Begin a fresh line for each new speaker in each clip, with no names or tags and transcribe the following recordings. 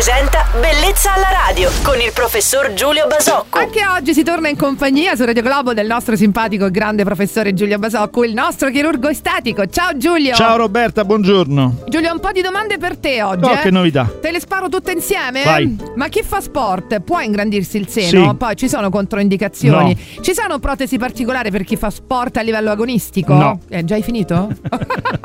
presenta Bellezza alla radio con il professor Giulio Basocco.
Anche oggi si torna in compagnia su Radio Globo del nostro simpatico e grande professore Giulio Basocco, il nostro chirurgo estatico. Ciao Giulio!
Ciao Roberta, buongiorno.
Giulio, un po' di domande per te oggi.
Oh,
eh?
che novità.
Te le sparo tutte insieme?
Vai.
Ma chi fa sport può ingrandirsi il seno?
Sì.
Poi ci sono controindicazioni.
No.
Ci sono protesi particolari per chi fa sport a livello agonistico?
No.
Eh, già hai finito?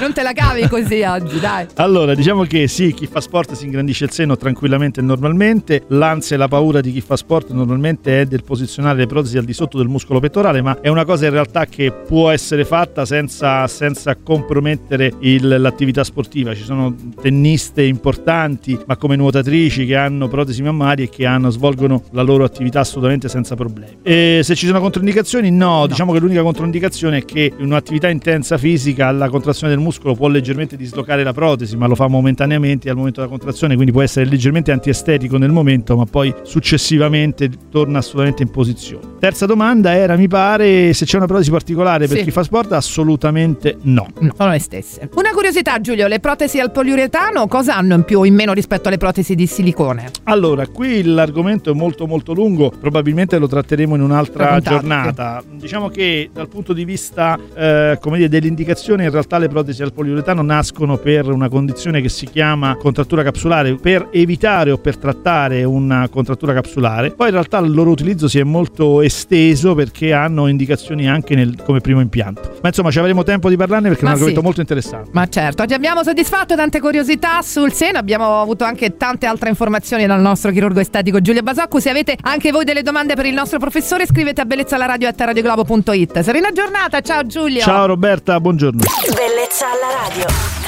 non te la cavi così oggi, dai.
Allora, diciamo che sì, chi fa sport si ingrandisce il seno tranquillamente e normalmente. L'ansia e la paura di chi fa sport normalmente è del posizionare le protesi al di sotto del muscolo pettorale, ma è una cosa in realtà che può essere fatta senza, senza compromettere il- l'attività sportiva. Ci sono tenniste importanti, ma come nuotatrici che hanno protesi mammarie e che hanno- svolgono la loro attività assolutamente senza problemi. E se ci sono controindicazioni, no, diciamo che l'unica controindicazione è che un'attività intensa fisica la contrazione del muscolo può leggermente dislocare la protesi, ma lo fa momentaneamente al momento della contrazione, quindi può essere leggermente antiestetico nel momento, ma poi successivamente torna assolutamente in posizione. Terza domanda era, mi pare, se c'è una protesi particolare per
Sì.
chi fa sport? Assolutamente no.
No, sono le stesse. Una curiosità, Giulio: le protesi al poliuretano cosa hanno in più o in meno rispetto alle protesi di silicone?
Allora, qui l'argomento è molto molto lungo, probabilmente lo tratteremo in un'altra giornata. Diciamo che dal punto di vista eh, come dire, dell'indicazione, in realtà le protesi al poliuretano nascono per una condizione che si chiama contrattura capsulare, per evitare o per trattare una contrattura capsulare. Poi in realtà il loro utilizzo si è molto esteso perché hanno indicazioni anche nel- come primo impianto. Ma insomma ci avremo tempo di parlarne perché è
Ma
un argomento
sì.
molto interessante.
Ma certo, oggi abbiamo soddisfatto tante curiosità sul seno, abbiamo avuto anche tante altre informazioni dal nostro chirurgo estetico Giulio Basocco. Se avete anche voi delle domande per il nostro professore, scrivete a bellezzalaradio.it. Serena giornata, ciao Giulio!
Ciao Roberta, buongiorno.
Bellezza alla radio.